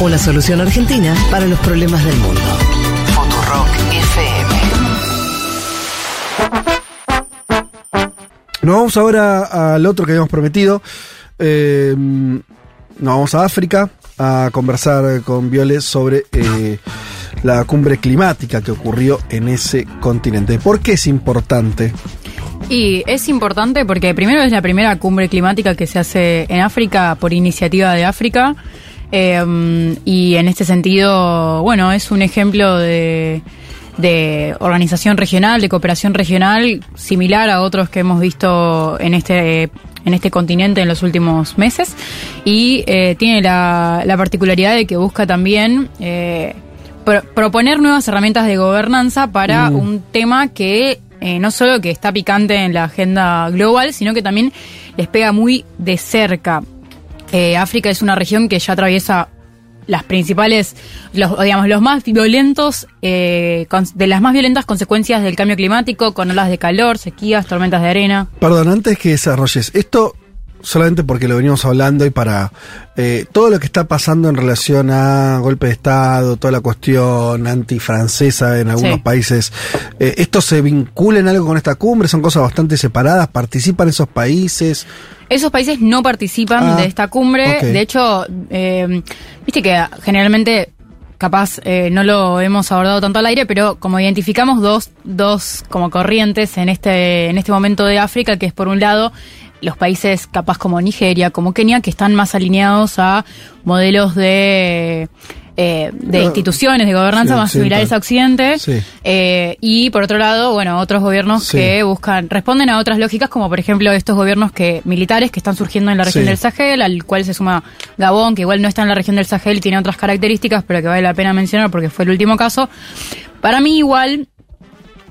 Una solución argentina para los problemas del mundo. Futurock FM. Nos vamos ahora al otro que habíamos prometido. Eh, nos vamos a África a conversar con Violet sobre eh, la cumbre climática que ocurrió en ese continente. ¿Por qué es importante? Y es importante porque primero es la primera cumbre climática que se hace en África por iniciativa de África. Eh, y en este sentido, bueno, es un ejemplo de, de organización regional, de cooperación regional, similar a otros que hemos visto en este en este continente en los últimos meses y eh, tiene la, la, particularidad de que busca también eh, pro proponer nuevas herramientas de gobernanza para Mm. un tema que eh, no solo que está picante en la agenda global, sino que también les pega muy de cerca. Eh, África es una región que ya atraviesa las principales, los, digamos, los más violentos, eh, de las más violentas consecuencias del cambio climático, con olas de calor, sequías, tormentas de arena. Perdón, antes que desarrolles, esto solamente porque lo venimos hablando y para eh, todo lo que está pasando en relación a golpe de Estado, toda la cuestión antifrancesa en algunos Sí. países, eh, ¿esto se vincula en algo con esta cumbre? ¿Son cosas bastante separadas? ¿Participan esos países? Esos países no participan Ah, de esta cumbre. De hecho, eh, viste que generalmente, capaz eh, no lo hemos abordado tanto al aire, pero como identificamos dos, dos como corrientes en este, en este momento de África, que es por un lado los países capaz como Nigeria, como Kenia, que están más alineados a modelos de... eh, de No, instituciones de gobernanza sí, más similares a Occidente Sí. eh, y por otro lado bueno otros gobiernos Sí. que buscan responden a otras lógicas como por ejemplo estos gobiernos que militares que están surgiendo en la región del Sahel al cual se suma Gabón que igual no está en la región del Sahel y tiene otras características pero que vale la pena mencionar porque fue el último caso para mí igual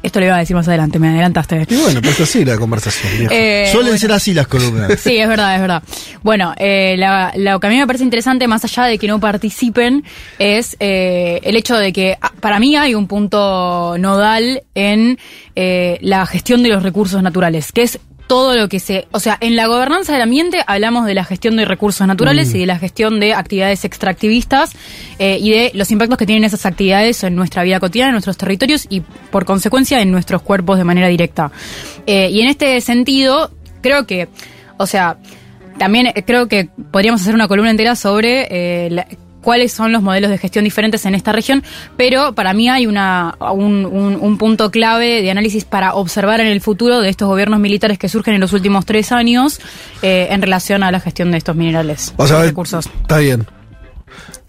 esto lo iba a decir más adelante me adelantaste Y bueno, pues así la conversación. Eh, Suelen bueno. ser así las columnas. Sí, es verdad, es verdad. Bueno, eh, la- lo que a mí me parece interesante, más allá de que no participen, es eh, el hecho de que ah, para mí hay un punto nodal en eh, la gestión de los recursos naturales, que es todo lo que se... O sea, en la gobernanza del ambiente hablamos de la gestión de recursos naturales y de la gestión de actividades extractivistas eh, y de los impactos que tienen esas actividades en nuestra vida cotidiana, en nuestros territorios y, por consecuencia, en nuestros cuerpos de manera directa. Eh, y en este sentido, creo que, o sea, también eh, creo que podríamos hacer una columna entera sobre eh, la- cuáles son los modelos de gestión diferentes en esta región, pero para mí hay una, un, un- un punto clave de análisis para observar en el futuro de estos gobiernos militares que surgen en los últimos tres años eh, en relación a la gestión de estos minerales O sea, y a ver, recursos. está bien.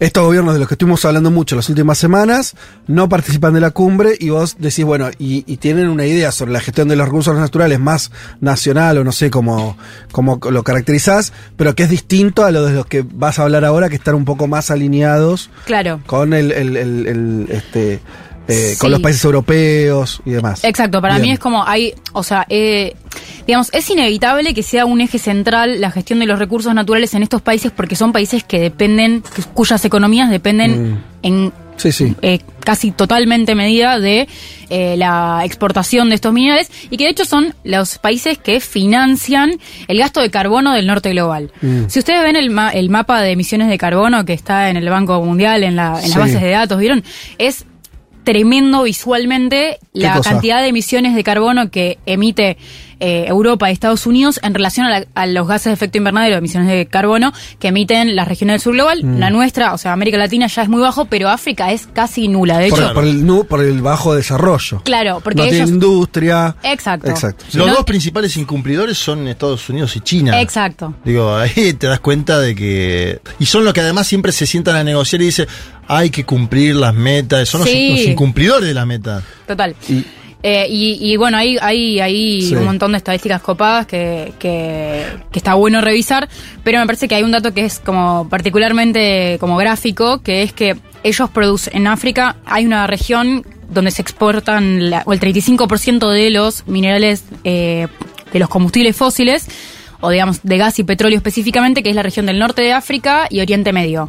Estos gobiernos de los que estuvimos hablando mucho las últimas semanas no participan de la cumbre y vos decís, bueno, y, y tienen una idea sobre la gestión de los recursos naturales más nacional o no sé cómo, cómo lo caracterizás, pero que es distinto a lo de los que vas a hablar ahora, que están un poco más alineados Claro. con el, el- el- el, este eh, con los países europeos y demás. Exacto, para Bien. mí es como hay, o sea, eh, digamos, es inevitable que sea un eje central la gestión de los recursos naturales en estos países porque son países que dependen, cuyas economías dependen Mm. en Sí, sí. eh, casi totalmente medida de eh, la exportación de estos minerales y que de hecho son los países que financian el gasto de carbono del norte global. Mm. Si ustedes ven el, ma- el mapa de emisiones de carbono que está en el Banco Mundial, en, la, en las bases de datos, ¿vieron? Es tremendo visualmente la cosa? cantidad de emisiones de carbono que emite eh, Europa y Estados Unidos en relación a, la- a los gases de efecto invernadero, emisiones de carbono que emiten las regiones del sur global. Mm. La nuestra, o sea, América Latina ya es muy bajo, pero África es casi nula. De Por, hecho, por el, nu- por el bajo desarrollo. claro, porque no ellos... industria. Exacto. Exacto. Los No- dos principales incumplidores son Estados Unidos y China. Exacto. Digo, ahí te das cuenta de que... Y son los que además siempre se sientan a negociar y dicen, hay que cumplir las metas. Son los- Sí. los, incumplidores de las metas. Total. Y- Eh, y, y bueno, hay, hay, hay Sí. un montón de estadísticas copadas que, que, que está bueno revisar, pero me parece que hay un dato que es como particularmente como gráfico, que es que ellos producen, en África hay una región donde se exportan la- o el 35% de los minerales, eh, de los combustibles fósiles, o digamos de gas y petróleo específicamente, que es la región del norte de África y Oriente Medio.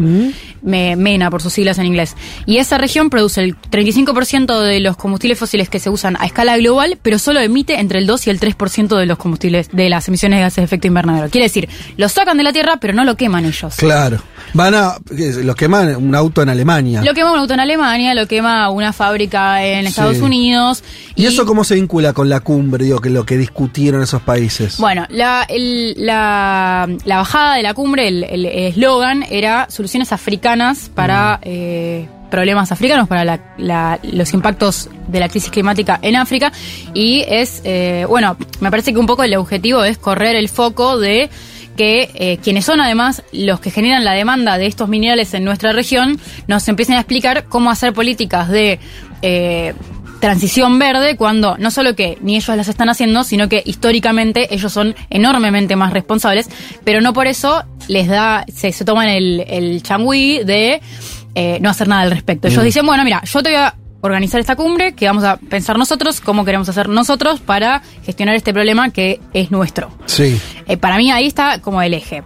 Me- MENA, por sus siglas en inglés. Y esa región produce el 35% de los combustibles fósiles que se usan a escala global, pero solo emite entre el 2 y el 3% de los combustibles, de las emisiones de gases de efecto invernadero. Quiere decir, lo sacan de la Tierra, pero no lo queman ellos. Claro. Van a. que Los queman un auto en Alemania. Lo quema un auto en Alemania, lo quema una fábrica en Estados Sí. Unidos. ¿Y eso cómo se vincula con la cumbre, digo, que lo que discutieron esos países? Bueno, la, el- la, la bajada de la cumbre, el eslogan era soluciones africanas para eh, problemas africanos, para la- la- los impactos de la crisis climática en África. Y es, eh, bueno, me parece que un poco el objetivo es correr el foco de que eh, quienes son además los que generan la demanda de estos minerales en nuestra región nos empiecen a explicar cómo hacer políticas de eh, transición verde cuando no solo que ni ellos las están haciendo, sino que históricamente ellos son enormemente más responsables, pero no por eso les da, se, se toman el, el changüí de eh, no hacer nada al respecto. Ellos dicen, bueno, mira, yo te voy a organizar esta cumbre, que vamos a pensar nosotros, cómo queremos hacer nosotros para gestionar este problema que es nuestro. Sí. Eh, para mí ahí está como el eje.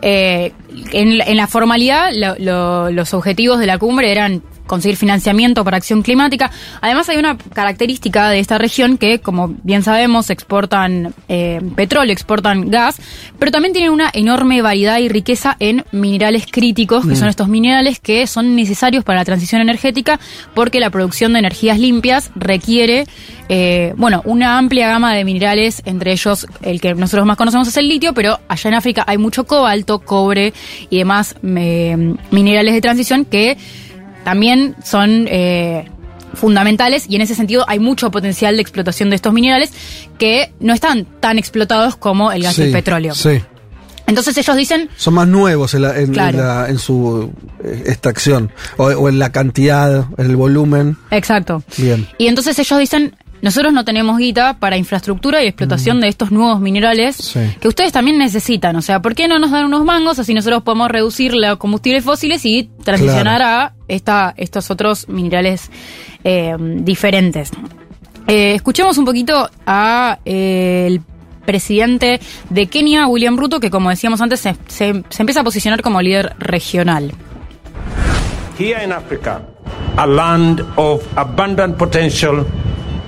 Eh, en, la- en la formalidad, lo- lo- los objetivos de la cumbre eran conseguir financiamiento para acción climática. Además hay una característica de esta región que, como bien sabemos, exportan eh, petróleo, exportan gas, pero también tienen una enorme variedad y riqueza en minerales críticos, que son estos minerales que son necesarios para la transición energética porque la producción de energías limpias requiere, eh, bueno, una amplia gama de minerales, entre ellos el que nosotros más conocemos es el litio, pero allá en África hay mucho cobalto, cobre y demás eh, minerales de transición que también son eh, fundamentales y en ese sentido hay mucho potencial de explotación de estos minerales que no están tan explotados como el gas y el petróleo. Sí. Entonces ellos dicen, Son más nuevos en, la- en- en Claro. la- en su eh, extracción. O, o en la cantidad, en el volumen. exacto. Bien. Y entonces ellos dicen, nosotros no tenemos guita para infraestructura y explotación de estos nuevos minerales Sí. que ustedes también necesitan. O sea, ¿por qué no nos dan unos mangos así nosotros podemos reducir los combustibles fósiles y transicionar a esta, estos otros minerales eh, diferentes? Eh, escuchemos un poquito a eh, el presidente de Kenia, William Ruto, que como decíamos antes se, se- se empieza a posicionar como líder regional. Here in Africa, a land of abundant potential,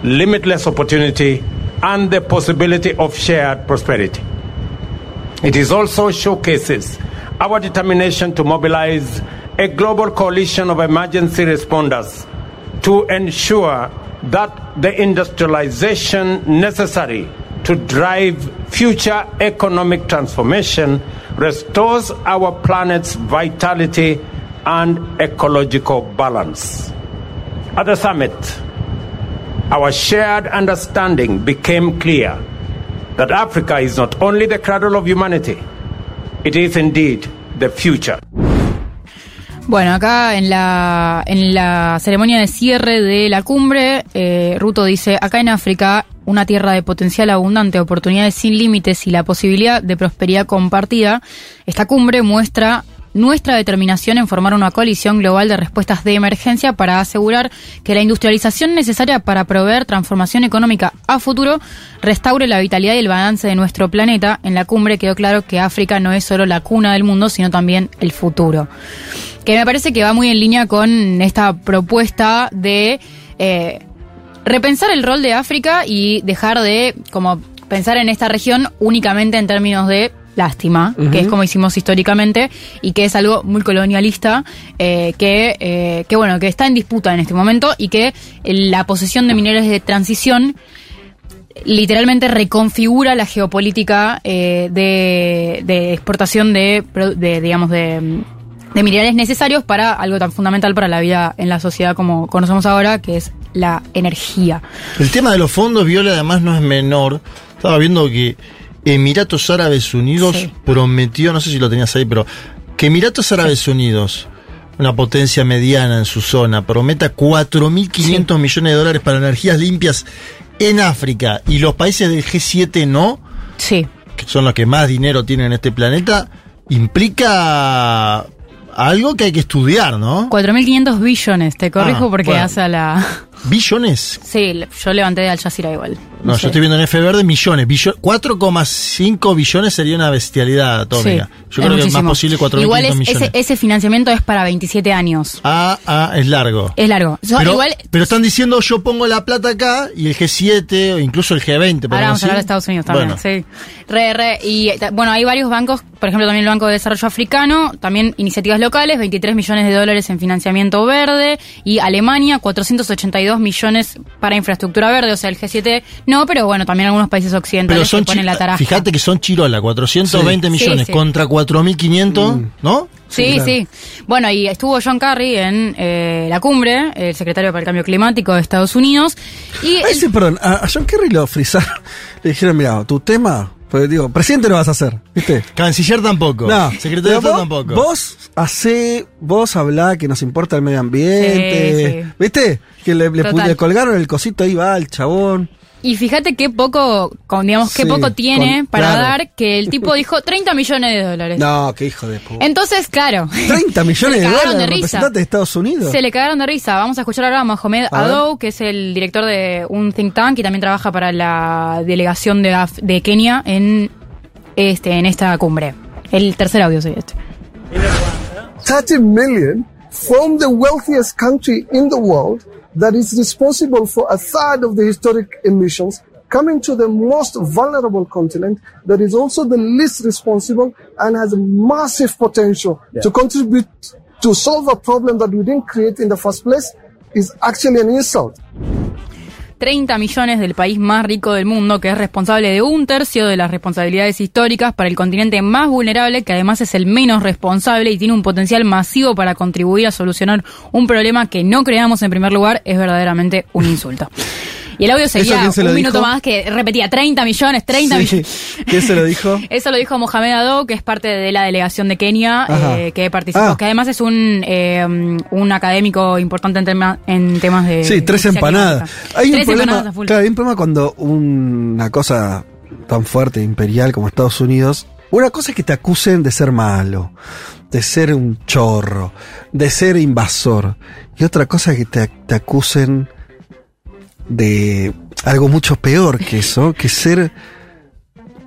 limitless opportunity, and the possibility of shared prosperity. It is also showcases our determination to mobilize a global coalition of emergency responders to ensure that the industrialization necessary to drive future economic transformation restores our planet's vitality and ecological balance. At the summit, our shared understanding became clear that Africa is not only the cradle of humanity, it is indeed the future. Bueno, acá en la, en la ceremonia de cierre de la cumbre, eh, Ruto dice, acá en África, una tierra de potencial abundante, oportunidades sin límites y la posibilidad de prosperidad compartida, esta cumbre muestra nuestra determinación en formar una coalición global de respuestas de emergencia para asegurar que la industrialización necesaria para proveer transformación económica a futuro restaure la vitalidad y el balance de nuestro planeta. En la cumbre quedó claro que África no es solo la cuna del mundo, sino también el futuro que me parece que va muy en línea con esta propuesta de eh, repensar el rol de África y dejar de como pensar en esta región únicamente en términos de lástima, que es como hicimos históricamente y que es algo muy colonialista eh, que, eh, que bueno que está en disputa en este momento y que la posesión de minerales de transición literalmente reconfigura la geopolítica eh, de, de exportación de, digamos de, de minerales necesarios para algo tan fundamental para la vida en la sociedad como conocemos ahora, que es la energía. El tema de los fondos viola además no es menor. Estaba viendo que Emiratos Árabes Unidos Sí. prometió, no sé si lo tenías ahí, pero que Emiratos Árabes Unidos, una potencia mediana en su zona, prometa 4.500 millones de dólares para energías limpias en África y los países del G7 no, Sí. que son los que más dinero tienen en este planeta, implica algo que hay que estudiar, ¿no? 4.500 billones, te corrijo Ah, porque bueno. hace a la... ¿Billones? Sí, yo levanté de Al Jazeera igual. No, sé. yo estoy viendo en F verde millones. Billo- 4,5 billones sería una bestialidad atómica. Sí, yo creo que es más posible 4.500 Igual es- millones. ese, ese financiamiento es para 27 años. Ah, ah, es largo. Es largo. So- pero, igual, pero están diciendo yo pongo la plata acá y el G7 o incluso el G20. Ahora vamos a hablar de. Estados Unidos también, Bueno, sí. Re, re, y bueno, hay varios bancos, por ejemplo también el Banco de Desarrollo Africano, también iniciativas locales, 23 millones de dólares en financiamiento verde, y Alemania, 482 millones para infraestructura verde, o sea, el G7 no, pero bueno, también algunos países Pero occidentales son que ponen la taraja. fíjate que son chirola, 420 Sí. millones Sí, sí. contra 4.500, ¿no? Sí, sí, Bueno, y estuvo John Kerry en eh, la cumbre, el secretario para el cambio climático de Estados Unidos, y A el- perdón, a, a John Kerry lo frizaron. Le dijeron, mira, tu tema, pues digo, presidente lo vas a hacer, ¿viste? Canciller tampoco. No, Secretario de Estado tampoco. Vos hacé, vos hablá que nos importa el medio ambiente, Sí, sí. ¿viste? Que le, le le colgaron el cosito ahí va el chabón. Y fíjate qué poco, con, digamos, qué Sí, poco tiene con- para claro. dar que el tipo dijo 30 millones de dólares. No, qué hijo de puta. Entonces, claro. 30 millones se de le cagaron dólares de risa. de Estados Unidos. Se le cagaron de risa. Vamos a escuchar ahora a Mohamed A. Adou, que es el director de un think tank y también trabaja para la delegación de, Af- de Kenia en, este, en esta cumbre. El tercer audio soy este. 30 million from the wealthiest country in the world that is responsible for a third of the historic emissions coming to the most vulnerable continent that is also the least responsible and has massive potential to contribute to solve a problem that we didn't create in the first place is actually an insult. 30 millones del país más rico del mundo, que es responsable de un tercio de las responsabilidades históricas para el continente más vulnerable, que además es el menos responsable y tiene un potencial masivo para contribuir a solucionar un problema que no creamos en primer lugar, es verdaderamente un insulto. Y el audio seguía se un minuto dijo? más que repetía 30 millones, 30 Sí. millones. ¿Quién se lo dijo? Eso lo dijo Mohamed Adou, que es parte de la delegación de Kenia, eh, que participó, Ah. que además es un, eh, un académico importante en, tema- en temas de... Sí, tres empanadas. Hay un Tres problema, empanadas a full. claro, hay un problema cuando una cosa tan fuerte, imperial como Estados Unidos, una cosa es que te acusen de ser malo, de ser un chorro, de ser invasor, y otra cosa es que te, te acusen de algo mucho peor que eso, que ser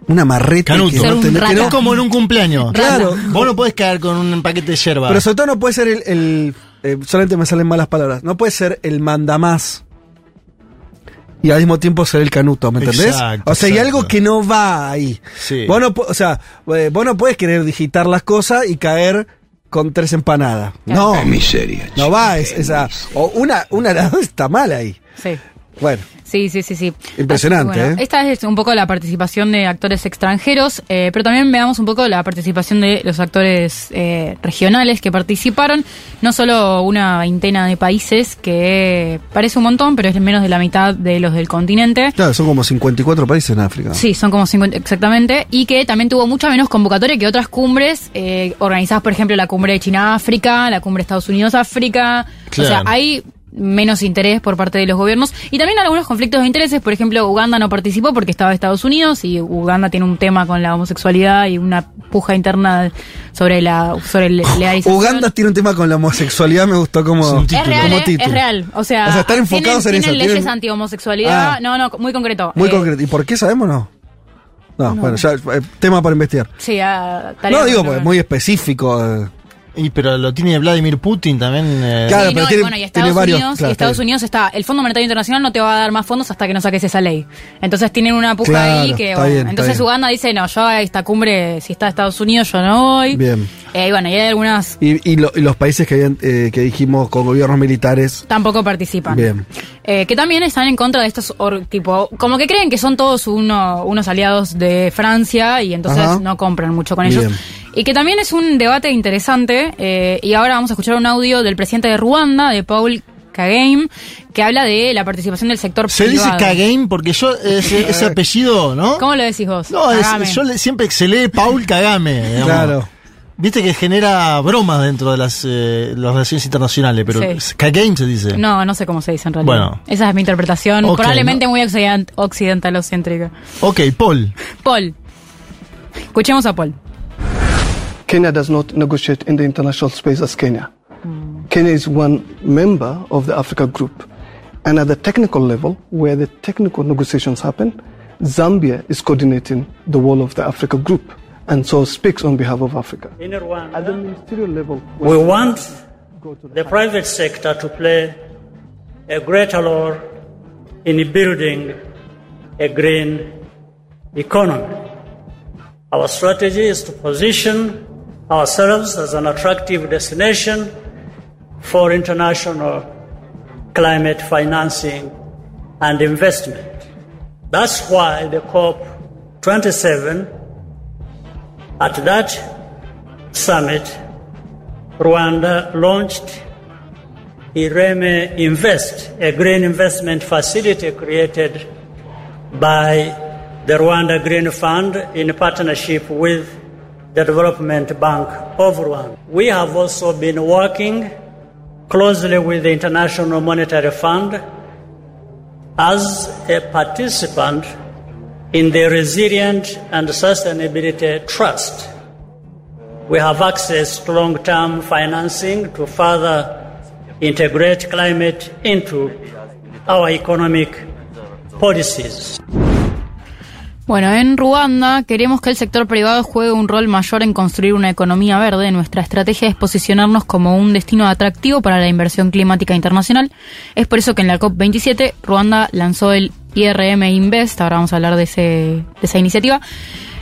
una marreta y Canuto. que Ser no un tener- que no- Es como en un cumpleaños. Claro. Vos no podés caer con un paquete de yerba. Pero sobre todo no puede ser el. el- eh, solamente me salen malas palabras. No puede ser el mandamás. Y al mismo tiempo ser el canuto, ¿me entendés? Exacto, o sea, hay exacto. algo que no va ahí. Sí. Vos no, o sea, eh, vos no puedes querer digitar las cosas y caer con tres empanadas. No. miseria. No va, es, esa. O una, una de las dos está mal ahí. Sí. Bueno. Sí, sí, sí, sí. Impresionante, Así que, bueno, ¿eh? Esta es un poco la participación de actores extranjeros, eh, pero también veamos un poco la participación de los actores eh, regionales que participaron. No solo una veintena de países, que parece un montón, pero es menos de la mitad de los del continente. Claro, son como 54 países en África. Sí, son como 50 exactamente. Y que también tuvo mucha menos convocatoria que otras cumbres eh, organizadas, por ejemplo, la cumbre de China-África, la cumbre de Estados Unidos-África. O sea, Claro. hay menos interés por parte de los gobiernos y también algunos conflictos de intereses. Por ejemplo, Uganda no participó porque estaba Estados Unidos y Uganda tiene un tema con la homosexualidad y una puja interna sobre la sobre la legalización. Uganda tiene un tema con la homosexualidad, me gustó como, Es un es real, como ¿eh? título. es real. O sea, O sea, están enfocados tienen, en eso, Tienen leyes tienen- anti-homosexualidad. Ah. No, no, muy concreto. Muy Eh, concreto. ¿Y por qué sabemos no? No, bueno, ya, eh, tema para investigar. Sí, ah, No, digo, porque es muy específico. Y pero lo tiene Vladimir Putin también. eh, Claro, Sí, pero no, y tiene- bueno, y tiene Estados varios, Unidos, claro, y Estados. Unidos está, el Fondo Monetario Internacional no te va a dar más fondos hasta que no saques esa ley. Entonces tienen una puja Claro, ahí que, bueno, bien, entonces. Uganda dice, no, yo a esta cumbre, si está Estados Unidos, yo no voy. Bien. Eh, y bueno, y hay algunas Y, y lo- y los países que, habían, eh, que dijimos con gobiernos militares. tampoco participan. Bien. Eh, que también están en contra de estos, or- tipo, como que creen que son todos uno, unos aliados de Francia y entonces Ajá. no compran mucho con ellos. Bien. Y que también es un debate interesante. eh, y ahora vamos a escuchar un audio del presidente de Ruanda, de Paul Kagame, que habla de la participación del sector Se dice. Kagame porque yo ese, ese apellido, ¿no? ¿Cómo lo decís vos? No, es- yo le- siempre se lee Paul Kagame. digamos. Claro. Viste que genera bromas dentro de las, eh, las relaciones internacionales, pero Sí. Kagame se dice. No, no sé cómo se dice en realidad. Bueno. Esa es mi interpretación, Ok, probablemente no. muy occident- occidentalocéntrica. Ok, Paul. Paul. Escuchemos a Paul. Kenya does not negotiate in the international space as Kenya. Kenya is one member of the Africa Group. And at the technical level, where the technical negotiations happen, Zambia is coordinating the whole of the Africa group and so speaks on behalf of Africa. In At the ministerial level, we want the private sector to play a greater role in building a green economy. Our strategy is to position ourselves as an attractive destination for international climate financing and investment. That's why the COP27 at that summit, Rwanda launched Ireme Invest, a green investment facility created by the Rwanda Green Fund in partnership with Development Bank of Rwanda. We have also been working closely with the International Monetary Fund as a participant in the Resilient and Sustainability Trust. We have access to long term financing to further integrate climate into our economic policies. Bueno, en Ruanda queremos que el sector privado juegue un rol mayor en construir una economía verde. Nuestra estrategia es posicionarnos como un destino atractivo para la inversión climática internacional. Es por eso que en la COP27 Ruanda lanzó el IRM Invest, ahora vamos a hablar de, ese, de esa iniciativa,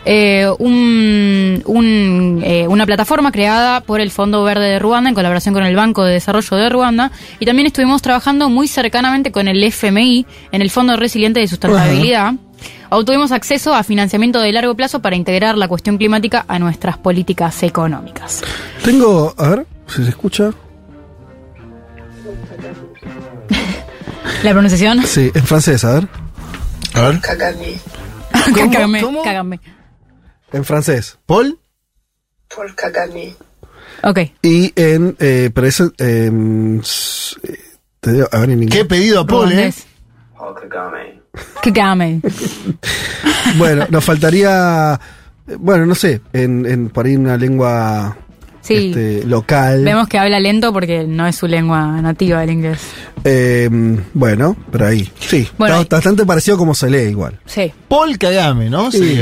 eh, un- un, eh, una plataforma creada por el Fondo Verde de Ruanda en colaboración con el Banco de Desarrollo de Ruanda y también estuvimos trabajando muy cercanamente con el FMI en el Fondo Resiliente de Sustentabilidad. Obtuvimos acceso a financiamiento de largo plazo para integrar la cuestión climática a nuestras políticas económicas. Tengo, a ver, si se escucha. ¿La pronunciación? Sí, en francés, a ver. A ver. Cágame, ¿Cómo? cágame. En francés. ¿Paul? Paul Kagame, Ok. Y en, eh, pero eso, em, eh, te digo, a ver en ¿Qué inglés. pedido a Paul, eh? Paul Kagame, Cágame. Bueno, nos faltaría, bueno, no sé, en, en por ahí una lengua Sí. este, local. Vemos que habla lento porque no es su lengua nativa el inglés. Em, bueno, pero ahí. Sí, Bueno, está bastante parecido como se lee igual. Sí. Paul Kagame, ¿no? Sí.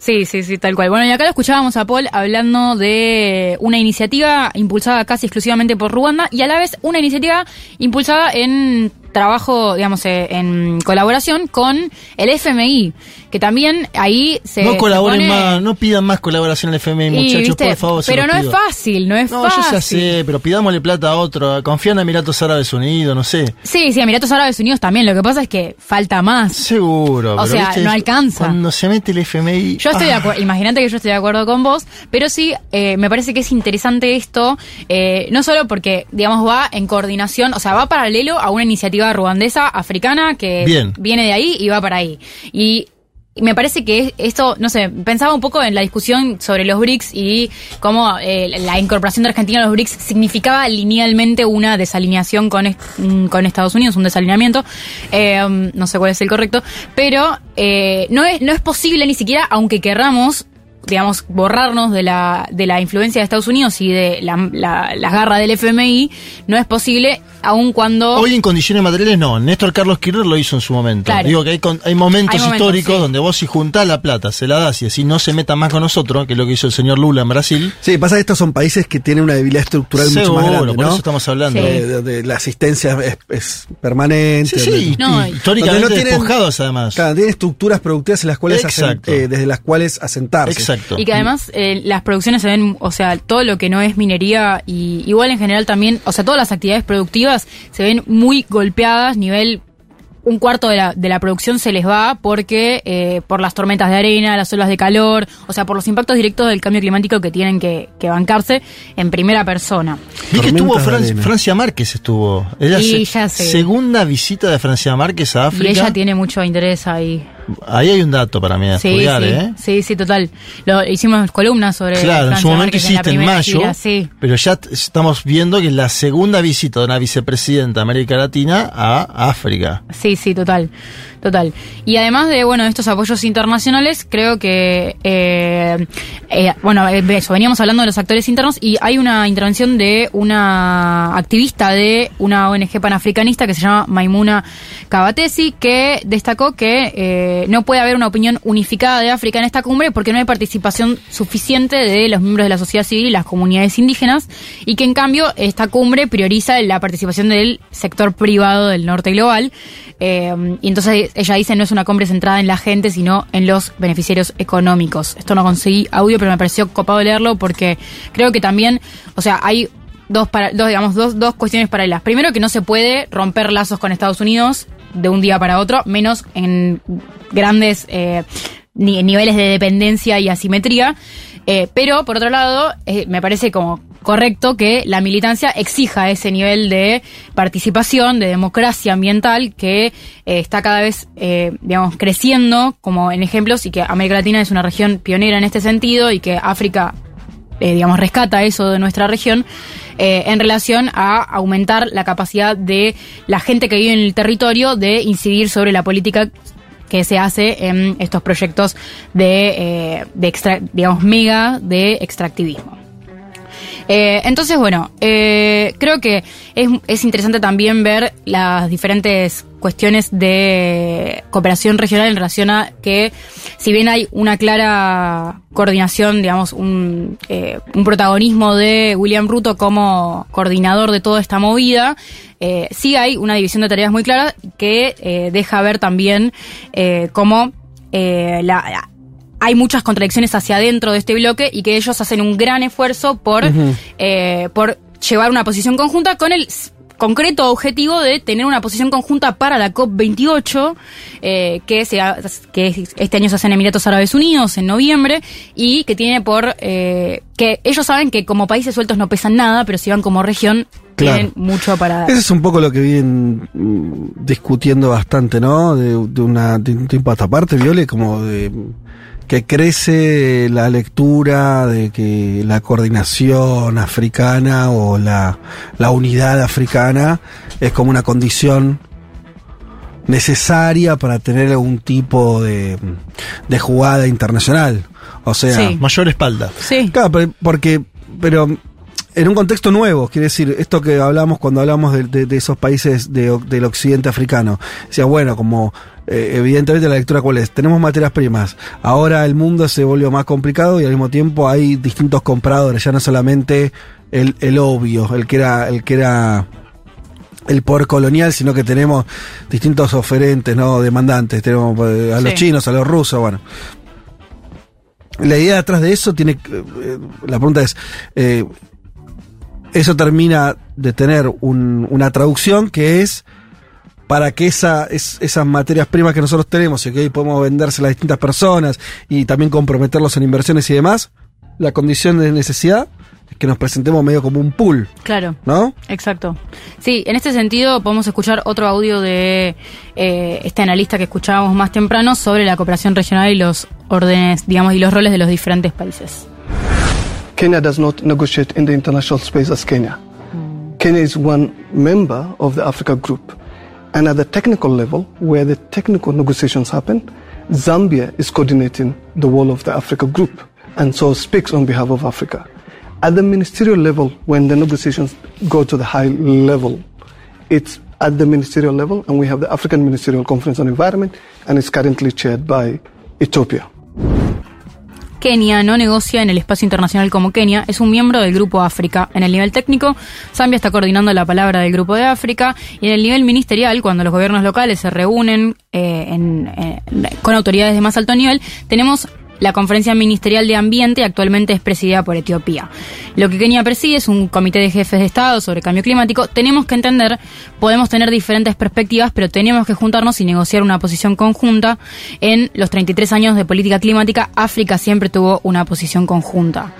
Sí, sí, sí, tal cual. Bueno, y acá lo escuchábamos a Paul hablando de una iniciativa impulsada casi exclusivamente por Ruanda y a la vez una iniciativa impulsada en trabajo, digamos, eh, en colaboración con el FMI, que también ahí se no se colaboren pone- más, no pidan más colaboración al FMI, muchachos, ¿viste? por favor. Pero no es fácil, no es No, fácil. yo ya sé, pero pidámosle plata a otro. Confía en Emiratos Árabes Unidos, no sé. Sí, sí, Emiratos Árabes Unidos también. Lo que pasa es que falta más. Seguro. O pero, sea, ¿viste? no alcanza. Cuando se mete el FMI. Yo estoy de ah, acuerdo, imagínate que yo estoy de acuerdo con vos, pero sí, eh, me parece que es interesante esto, eh, no solo porque, digamos, va en coordinación, o sea, va paralelo a una iniciativa ruandesa, africana, que Bien. viene de ahí y va para ahí. Y me parece que esto, no sé, pensaba un poco en la discusión sobre los BRICS y cómo eh, la incorporación de Argentina a los BRICS significaba linealmente una desalineación con, est- mm, con Estados Unidos, un desalineamiento. Eh, no sé cuál es el correcto, pero eh, no, es, no es posible ni siquiera, aunque querramos digamos, borrarnos de la, de la influencia de Estados Unidos y de la, la- las garras del FMI, no es posible, aun cuando... Hoy en condiciones materiales no. Néstor Carlos Kirchner lo hizo en su momento. Claro. Digo que hay, con- hay momentos Hay momentos, históricos sí. donde vos si juntás la plata, se la das y así no se meta más con nosotros, que es lo que hizo el señor Lula en Brasil. Sí, pasa que estos son países que tienen una debilidad estructural mucho Seguro, más grande, por ¿no? eso estamos hablando. Sí. De, de- de la asistencia es, es permanente. Sí, sí, No, y- históricamente no tienen- despojados además. Claro, tienen estructuras productivas en las cuales eh, desde las cuales asentarse. Exacto. Y que además eh, las producciones se ven, o sea, todo lo que no es minería y igual en general también, o sea, todas las actividades productivas se ven muy golpeadas, nivel un cuarto de la, de la producción se les va porque eh, por las tormentas de arena, las olas de calor, o sea, por los impactos directos del cambio climático que tienen que, que bancarse en primera persona. Vi que estuvo Fran-. Francia Márquez, estuvo. Es la Y se- ya sé. segunda visita de Francia Márquez a África. Y ella tiene mucho interés ahí. Ahí hay un dato para mí a Sí, estudiar, sí, ¿eh? sí, sí, total. Lo, hicimos columnas sobre Claro, en Francia su momento Márquez hiciste en mayo, gira, sí. pero ya estamos viendo que es la segunda visita de una vicepresidenta de América Latina a África. Sí, sí, total, total. Y además de, bueno, estos apoyos internacionales, creo que, eh, eh, bueno, eh, eso, veníamos hablando de los actores internos y hay una intervención de una activista de una ONG panafricanista que se llama Maimuna Kabatesi, que destacó que eh, no puede haber una opinión unificada de África en esta cumbre porque no hay participación suficiente de los miembros de la sociedad civil y las comunidades indígenas y que en cambio esta cumbre prioriza la participación del sector privado del norte global eh, y entonces ella dice no es una cumbre centrada en la gente sino en los beneficiarios económicos. Esto no conseguí audio pero me pareció copado leerlo porque creo que también, o sea, hay dos, para, dos digamos, dos, dos cuestiones paralelas. Primero que no se puede romper lazos con Estados Unidos de un día para otro, menos en grandes eh, ni- niveles de dependencia y asimetría. Eh, pero, por otro lado, eh, me parece como correcto que la militancia exija ese nivel de participación, de democracia ambiental que está cada vez, digamos, creciendo como en ejemplos y que América Latina es una región pionera en este sentido y que África eh, digamos, rescata eso de nuestra región eh, en relación a aumentar la capacidad de la gente que vive en el territorio de incidir sobre la política que se hace en estos proyectos de, eh, de extra- digamos, mega de extractivismo. Eh, entonces, bueno, eh, creo que es, es interesante también ver las diferentes cuestiones de cooperación regional en relación a que, si bien hay una clara coordinación, digamos, un, eh, un protagonismo de William Ruto como coordinador de toda esta movida, sí hay una división de tareas muy clara que deja ver también cómo la- hay muchas contradicciones hacia adentro de este bloque y que ellos hacen un gran esfuerzo por, eh, por llevar una posición conjunta con el concreto objetivo de tener una posición conjunta para la COP28, eh, que, se ha- que este año se hace en Emiratos Árabes Unidos en noviembre y que tiene por... eh, que ellos saben que como países sueltos no pesan nada, pero si van como región Claro. tienen mucho para dar. Ese es un poco lo que vienen mm, discutiendo bastante, ¿no? De, de una, de un tiempo a esta parte, Viole, como de que crece la lectura de que la coordinación africana o la, la unidad africana es como una condición necesaria para tener algún tipo de, de jugada internacional. O sea, Sí. Mayor espalda. Sí. Claro, porque, pero en un contexto nuevo, quiere decir, esto que hablamos cuando hablamos de, de- de esos países de- del occidente africano, decía, bueno, como eh, evidentemente la lectura cuál es, tenemos materias primas, ahora el mundo se volvió más complicado y al mismo tiempo hay distintos compradores, ya no solamente el, el obvio, el que era, el que era el poder colonial, sino que tenemos distintos oferentes, ¿no? Demandantes, tenemos eh, a los Sí. chinos, a los rusos, bueno. La idea detrás de eso tiene, eh, la pregunta es, eh, eso termina de tener un- una traducción que es para que esa, es- esas materias primas que nosotros tenemos y que hoy podemos vendérselas a distintas personas y también comprometerlos en inversiones y demás, la condición de necesidad es que nos presentemos medio como un pool, Claro. ¿no? Exacto. Sí, en este sentido podemos escuchar otro audio de eh, este analista que escuchábamos más temprano sobre la cooperación regional y los órdenes, digamos, y los roles de los diferentes países. Kenya does not negotiate in the international space as Kenya. Kenya is one member of the Africa Group. And at the technical level, where the technical negotiations happen, Zambia is coordinating the whole of the Africa Group and so speaks on behalf of Africa. At the ministerial level, when the negotiations go to the high level, it's at the ministerial level, and we have the African Ministerial Conference on Environment, and it's currently chaired by Ethiopia. Kenia no negocia en el espacio internacional como Kenia, es un miembro del Grupo África. En el nivel técnico, Zambia está coordinando la palabra del Grupo de África y en el nivel ministerial, cuando los gobiernos locales se reúnen eh, en- eh, con autoridades de más alto nivel, tenemos la Conferencia Ministerial de Ambiente actualmente es presidida por Etiopía. Lo que Kenia preside es un comité de jefes de Estado sobre cambio climático. Tenemos que entender, podemos tener diferentes perspectivas, pero tenemos que juntarnos y negociar una posición conjunta. En los 33 años de política climática, África siempre tuvo una posición conjunta.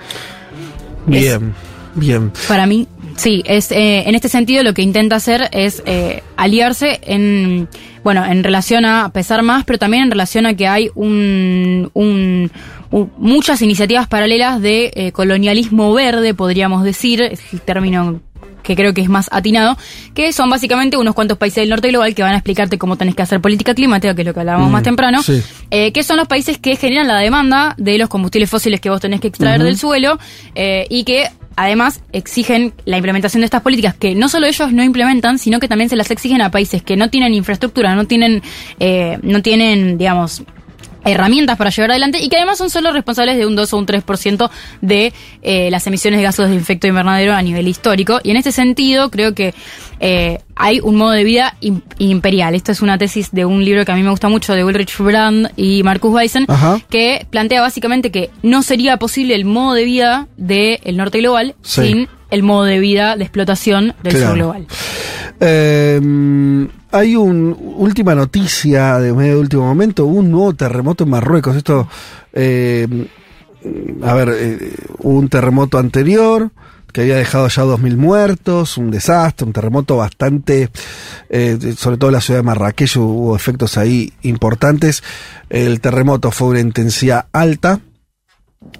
Bien, bien. Para mí, Sí, es eh, en este sentido lo que intenta hacer es eh, aliarse en bueno en relación a pesar más, pero también en relación a que hay un, un- un- muchas iniciativas paralelas de eh, colonialismo verde, podríamos decir, es el término que creo que es más atinado, que son básicamente unos cuantos países del norte global que van a explicarte cómo tenés que hacer política climática, que es lo que hablábamos Mm, más temprano, sí. eh, que son los países que generan la demanda de los combustibles fósiles que vos tenés que extraer del suelo eh, y que además exigen la implementación de estas políticas que no solo ellos no implementan, sino que también se las exigen a países que no tienen infraestructura, no tienen, eh, no tienen, digamos, herramientas para llevar adelante y que además son solo responsables de un 2 o un 3% de eh, las emisiones de gases de efecto invernadero a nivel histórico. Y en este sentido creo que eh, hay un modo de vida im- imperial. Esto es una tesis de un libro que a mí me gusta mucho de Ulrich Brand y Marcus Weissen, Ajá. que plantea básicamente que no sería posible el modo de vida del norte global Sí. sin el modo de vida de explotación del Claro. sur global. Eh, hay una última noticia de medio de último momento, hubo un nuevo terremoto en Marruecos. Esto, eh, a ver, eh, hubo un terremoto anterior que había dejado ya 2.000 muertos, un desastre, un terremoto bastante, eh, sobre todo en la ciudad de Marrakech hubo efectos ahí importantes. El terremoto fue una intensidad alta,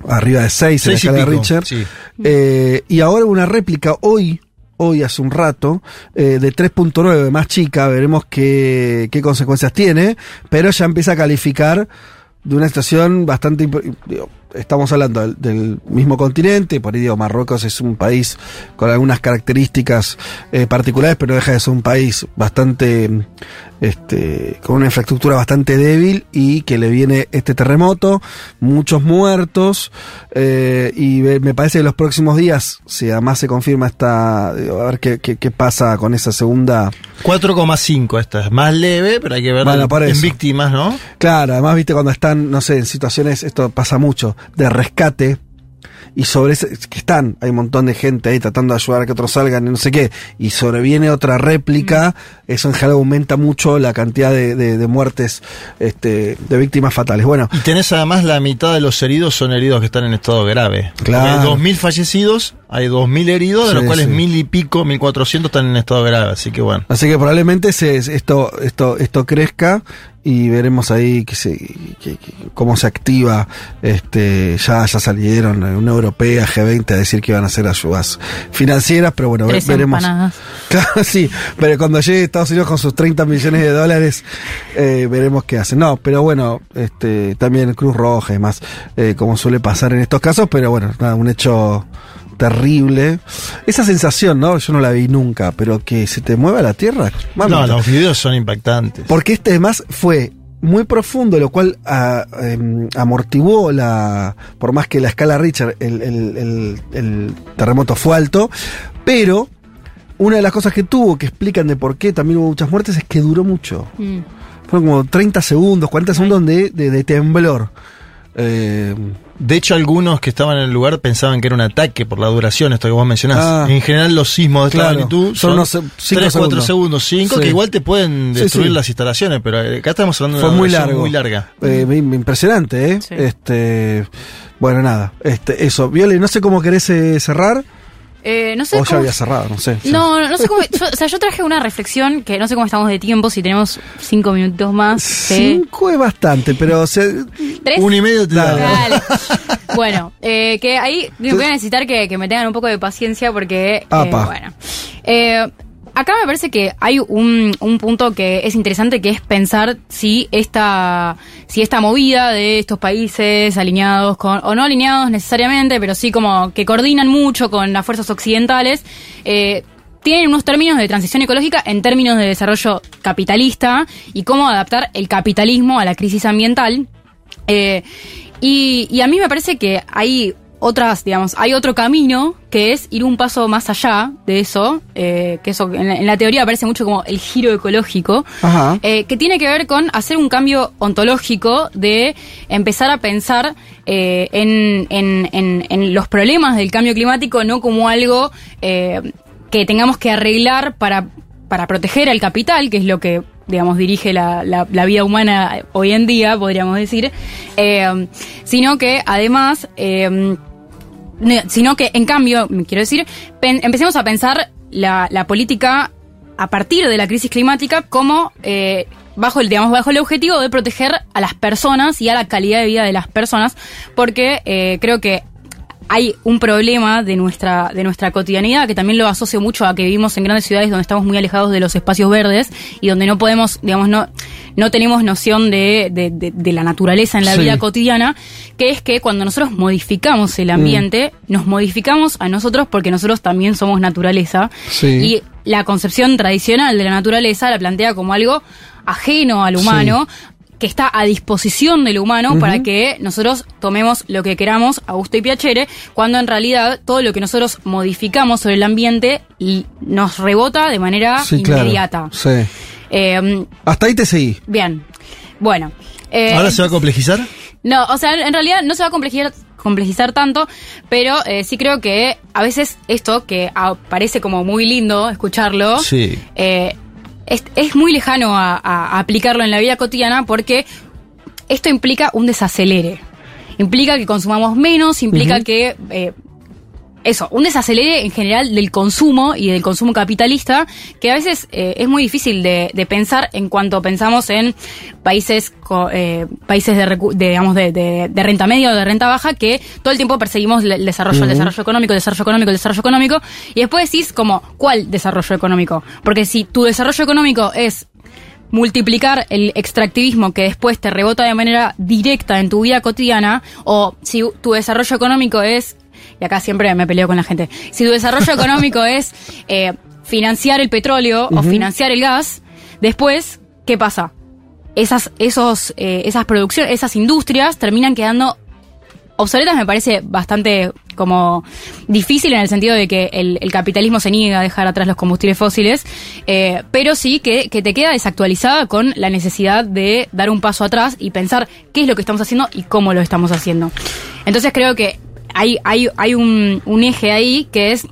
arriba de 6 en la escala de sí. Eh, y ahora una réplica hoy, hoy hace un rato, eh, de 3.9, más chica, veremos qué, qué consecuencias tiene, pero ya empieza a calificar de una situación bastante... Estamos hablando del, del mismo continente, por ahí digo, Marruecos es un país con algunas características eh, particulares, pero deja de ser un país bastante, este, con una infraestructura bastante débil y que le viene este terremoto, muchos muertos, eh, y me parece que los próximos días, si además se confirma esta, digo, a ver qué, qué, qué pasa con esa segunda. 4,5 esta es más leve, pero hay que ver Bueno, en- víctimas, ¿no? Claro, además, viste, cuando están, no sé, en situaciones, esto pasa mucho, de rescate, y sobre ese, que están, hay un montón de gente ahí tratando de ayudar a que otros salgan y no sé qué, y sobreviene otra réplica, eso en general aumenta mucho la cantidad de, de- de muertes, este, de víctimas fatales. Bueno, Y tenés además la mitad de los heridos son heridos que están en estado grave. Claro. Hay 2.000 fallecidos, hay 2.000 heridos, de los cuales sí. mil y pico, 1.400 están en estado grave. Así que bueno. Así que probablemente se, esto, esto, esto crezca y veremos ahí que se, que- que- cómo se activa. Este, ya, ya salieron eh, Unión Europea, G20 a decir que iban a hacer ayudas financieras, pero bueno, Tres veremos. empanadas. Claro, sí, pero cuando llegue Estados Unidos con sus 30 millones de dólares, eh, veremos qué hacen. No, pero bueno, este, también Cruz Roja y más, eh, como suele pasar en estos casos, pero bueno, nada, un hecho terrible. Esa sensación, ¿no? Yo no la vi nunca, pero que se te mueva la tierra. mamita. No, los videos son impactantes. Porque este además fue muy profundo, lo cual ah, em, amortiguó la. Por más que la escala Richard, el, el- el- el terremoto fue alto, pero una de las cosas que tuvo, que explican de por qué también hubo muchas muertes, es que duró mucho. Mm. Fueron como 30 segundos, 40 segundos de, de- de temblor. Eh, De hecho, algunos que estaban en el lugar pensaban que era un ataque por la duración, esto que vos mencionás. Ah. en general, los sismos de esta Claro. magnitud Son son unos se- cinco 3, 4 segundos. segundos, 5, Sí. que igual te pueden destruir sí. las instalaciones, pero eh, acá estamos hablando de fue una muy duración largo. muy larga. Eh, im- impresionante, ¿eh? Sí. Este. Bueno, nada. Este, eso. Viole, no sé cómo querés eh, cerrar. Eh, no sé o ya había cerrado, no sé. No, no, no sé cómo. yo- o sea, yo traje una reflexión que no sé cómo estamos de tiempo, si tenemos cinco minutos más. ¿sí? Cinco es bastante, pero o sea, ¿Tres? Un y medio te da. Dale. Bueno, eh, que ahí voy a necesitar que, que me tengan un poco de paciencia porque, eh, bueno. Acá me parece que hay un, un punto que es interesante que es pensar si esta, si esta movida de estos países alineados con, o no alineados necesariamente, pero sí como que coordinan mucho con las fuerzas occidentales, eh, tienen unos términos de transición ecológica en términos de desarrollo capitalista y cómo adaptar el capitalismo a la crisis ambiental. Eh, y, y a mí me parece que hay otras, digamos, hay otro camino que es ir un paso más allá de eso, eh, que eso en la, en la teoría aparece mucho como el giro ecológico, Ajá. eh, que tiene que ver con hacer un cambio ontológico de empezar a pensar eh, en, en- en- los problemas del cambio climático no como algo que tengamos que arreglar para, para proteger al capital, que es lo que digamos, dirige la, la- la vida humana hoy en día, podríamos decir, eh, sino que además eh, sino que en cambio, quiero decir, empecemos a pensar la, la política a partir de la crisis climática como eh, bajo el digamos bajo el objetivo de proteger a las personas y a la calidad de vida de las personas porque eh, creo que hay un problema de nuestra, de nuestra cotidianidad que también lo asocio mucho a que vivimos en grandes ciudades donde estamos muy alejados de los espacios verdes y donde no podemos, digamos, no, no tenemos noción de, de, de- de la naturaleza en la Sí. vida cotidiana, que es que cuando nosotros modificamos el ambiente, nos modificamos a nosotros porque nosotros también somos naturaleza. Sí. Y la concepción tradicional de la naturaleza la plantea como algo ajeno al humano, que está a disposición del humano para que nosotros tomemos lo que queramos a gusto y piacere, cuando en realidad todo lo que nosotros modificamos sobre el ambiente nos rebota de manera Sí, claro. inmediata. Sí. Eh, Hasta ahí te seguí. bien, bueno. eh, ¿Ahora se va a complejizar? no, o sea, en realidad no se va a complejizar, complejizar tanto, pero eh, sí creo que a veces esto, que parece como muy lindo escucharlo, Sí. eh, es, es muy lejano a, aplicarlo en la vida cotidiana porque esto implica un desacelere. Implica que consumamos menos, implica que... eh, eso, un desacelere en general del consumo y del consumo capitalista, que a veces eh, es muy difícil de, de pensar en cuanto pensamos en países eh, países de, de, digamos de, de- de renta media o de renta baja que todo el tiempo perseguimos el desarrollo, el desarrollo económico, el desarrollo económico, el desarrollo económico, y después decís como, ¿cuál desarrollo económico? Porque si tu desarrollo económico es multiplicar el extractivismo que después te rebota de manera directa en tu vida cotidiana, o si tu desarrollo económico es, y acá siempre me peleo con la gente, si tu desarrollo económico es eh, financiar el petróleo o financiar el gas, después, ¿qué pasa? Esas, esos, eh, esas producciones, esas industrias terminan quedando obsoletas me parece bastante como difícil en el sentido de que el, el capitalismo se niega a dejar atrás los combustibles fósiles, eh, pero sí que, que te queda desactualizada con la necesidad de dar un paso atrás y pensar qué es lo que estamos haciendo y cómo lo estamos haciendo. Entonces creo que hay, hay, hay un, un eje ahí que es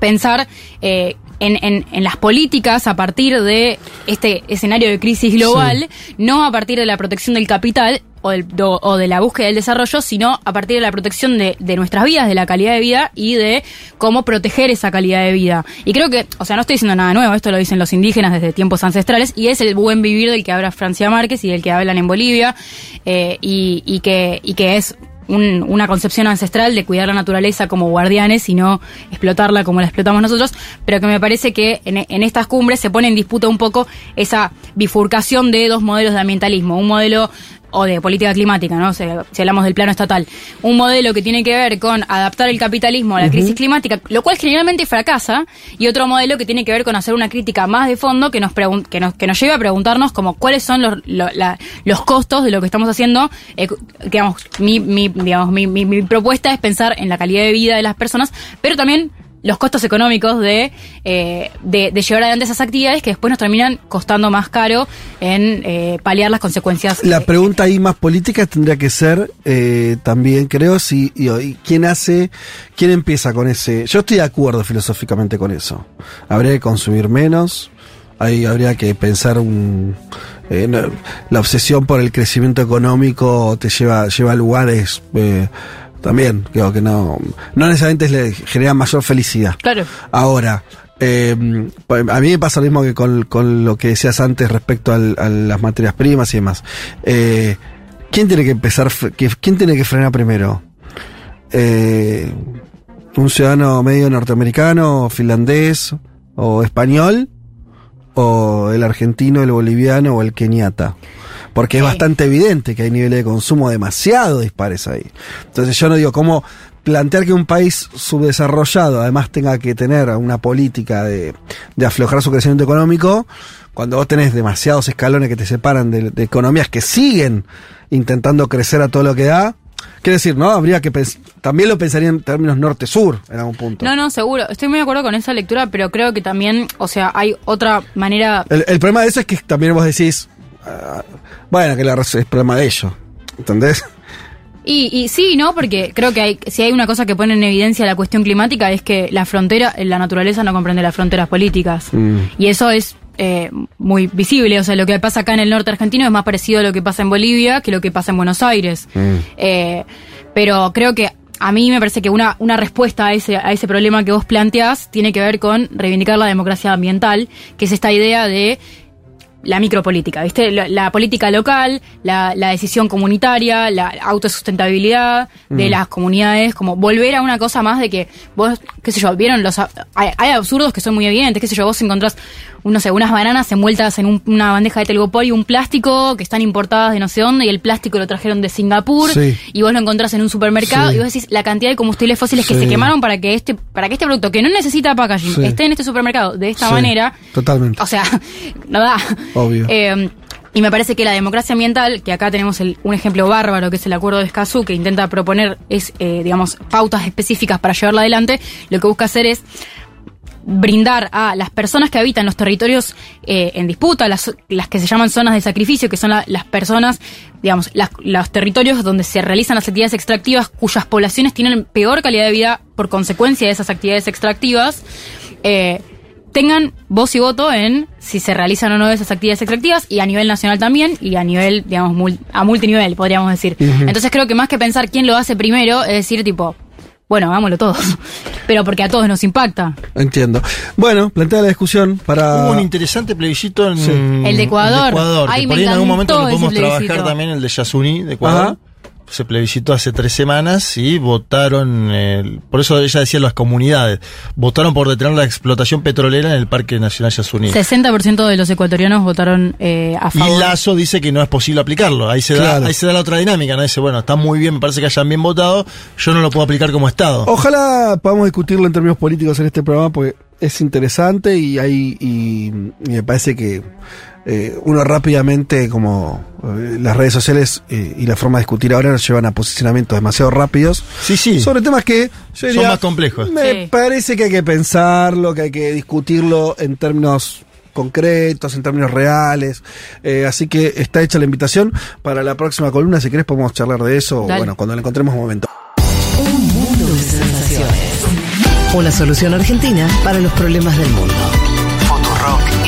pensar eh, en, en- en las políticas a partir de este escenario de crisis global, no a partir de la protección del capital o, del- do- o de la búsqueda del desarrollo, sino a partir de la protección de, de nuestras vidas, de la calidad de vida y de cómo proteger esa calidad de vida. Y creo que, o sea, no estoy diciendo nada nuevo, esto lo dicen los indígenas desde tiempos ancestrales y es el buen vivir del que habla Francia Márquez y del que hablan en Bolivia eh, y, y que, y que es un- una concepción ancestral de cuidar la naturaleza como guardianes y no explotarla como la explotamos nosotros, pero que me parece que en, en estas cumbres se pone en disputa un poco esa bifurcación de dos modelos de ambientalismo, un modelo o de política climática, ¿no? Si, si hablamos del plano estatal, un modelo que tiene que ver con adaptar el capitalismo a la crisis climática, lo cual generalmente fracasa, y otro modelo que tiene que ver con hacer una crítica más de fondo que nos que nos, que nos lleve a preguntarnos como cuáles son los, lo- la- los costos de lo que estamos haciendo. Eh, digamos, mi, mi, digamos mi, mi- mi propuesta es pensar en la calidad de vida de las personas, pero también los costos económicos de, eh, de, de llevar adelante esas actividades que después nos terminan costando más caro en eh, paliar las consecuencias. La pregunta ahí más política tendría que ser eh, también, creo, si y, y quién hace, quién empieza con ese. Yo estoy de acuerdo filosóficamente con eso. Habría que consumir menos. Ahí habría que pensar un. eh, no, la obsesión por el crecimiento económico te lleva, lleva a lugares. eh, también, creo que no. No necesariamente le genera mayor felicidad. Claro. Ahora, eh, a mí me pasa lo mismo que con, con lo que decías antes respecto al- a las materias primas y demás. Eh, ¿Quién tiene que empezar? ¿Quién tiene que frenar primero? Eh, ¿Un ciudadano medio norteamericano, finlandés o español? ¿O el argentino, el boliviano o el keniata? Porque es bastante evidente que hay niveles de consumo demasiado dispares ahí. Entonces yo no digo cómo plantear que un país subdesarrollado además tenga que tener una política de, de aflojar su crecimiento económico cuando vos tenés demasiados escalones que te separan de, de economías que siguen intentando crecer a todo lo que da. Quiere decir, ¿no? Habría que también lo pensaría en términos norte-sur en algún punto. No, no, seguro. Estoy muy de acuerdo con esa lectura, pero creo que también, o sea, hay otra manera. El, el problema de eso es que también vos decís, bueno, que la res- es problema de ellos. ¿Entendés? Y, y sí, ¿no? Porque creo que hay, si hay una cosa que pone en evidencia la cuestión climática es que la frontera, la naturaleza no comprende las fronteras políticas. Mm. Y eso es eh, muy visible. O sea, lo que pasa acá en el norte argentino es más parecido a lo que pasa en Bolivia que lo que pasa en Buenos Aires. Mm. Eh, pero creo que a mí me parece que una, una respuesta a ese, a ese problema que vos planteás tiene que ver con reivindicar la democracia ambiental, que es esta idea de la micropolítica, ¿viste? La, la política local, la, la decisión comunitaria, la autosustentabilidad de las comunidades, como volver a una cosa más de que vos, qué sé yo, vieron los... Hay, hay absurdos que son muy evidentes, qué sé yo, vos encontrás, no sé, unas bananas envueltas en un- una bandeja de telgopor y un plástico que están importadas de no sé dónde y el plástico lo trajeron de Singapur Sí. y vos lo encontrás en un supermercado Sí. y vos decís la cantidad de combustibles fósiles que se quemaron para que este para que este producto que no necesita packaging esté en este supermercado de esta manera totalmente. o sea no da Obvio. Eh, y me parece que la democracia ambiental, que acá tenemos el- un ejemplo bárbaro, que es el acuerdo de Escazú, que intenta proponer, es, eh, digamos, pautas específicas para llevarla adelante, lo que busca hacer es brindar a las personas que habitan los territorios eh, en disputa, las, las que se llaman zonas de sacrificio, que son la- las personas, digamos, las- los territorios donde se realizan las actividades extractivas, cuyas poblaciones tienen peor calidad de vida por consecuencia de esas actividades extractivas, eh, tengan voz y voto en si se realizan o no esas actividades extractivas y a nivel nacional también y a nivel, digamos, mul- a multinivel, podríamos decir. Entonces creo que más que pensar quién lo hace primero, es decir, tipo, bueno, hagámoslo todos. Pero porque a todos nos impacta. Entiendo. Bueno, plantea la discusión para. Hubo un interesante plebiscito en Sí. El de Ecuador. que Ay, por me ahí en algún momento lo podemos trabajar también, el de Yasuní de Ecuador. Ajá. Se plebiscitó hace tres semanas y votaron, eh, por eso ella decía las comunidades, votaron por detener la explotación petrolera en el Parque Nacional Yasuní. 60% de los ecuatorianos votaron eh, a Y favor. Lazo dice que no es posible aplicarlo. Ahí se, Claro. da, ahí se da la otra dinámica, ¿no? Dice, bueno, está muy bien, me parece que hayan bien votado, yo no lo puedo aplicar como Estado. Ojalá podamos discutirlo en términos políticos en este programa porque es interesante y hay y, y me parece que eh, uno rápidamente como eh, las redes sociales eh, y la forma de discutir ahora nos llevan a posicionamientos demasiado rápidos Sí, sí. sobre temas que yo Son más complejos. Me Sí. parece que hay que pensarlo, que hay que discutirlo en términos concretos, en términos reales. Eh, así que está hecha la invitación para la próxima columna. Si querés podemos charlar de eso, Dale. bueno, cuando la encontremos un momento. Un mundo de sensaciones. Una solución argentina para los problemas del mundo. Futurock.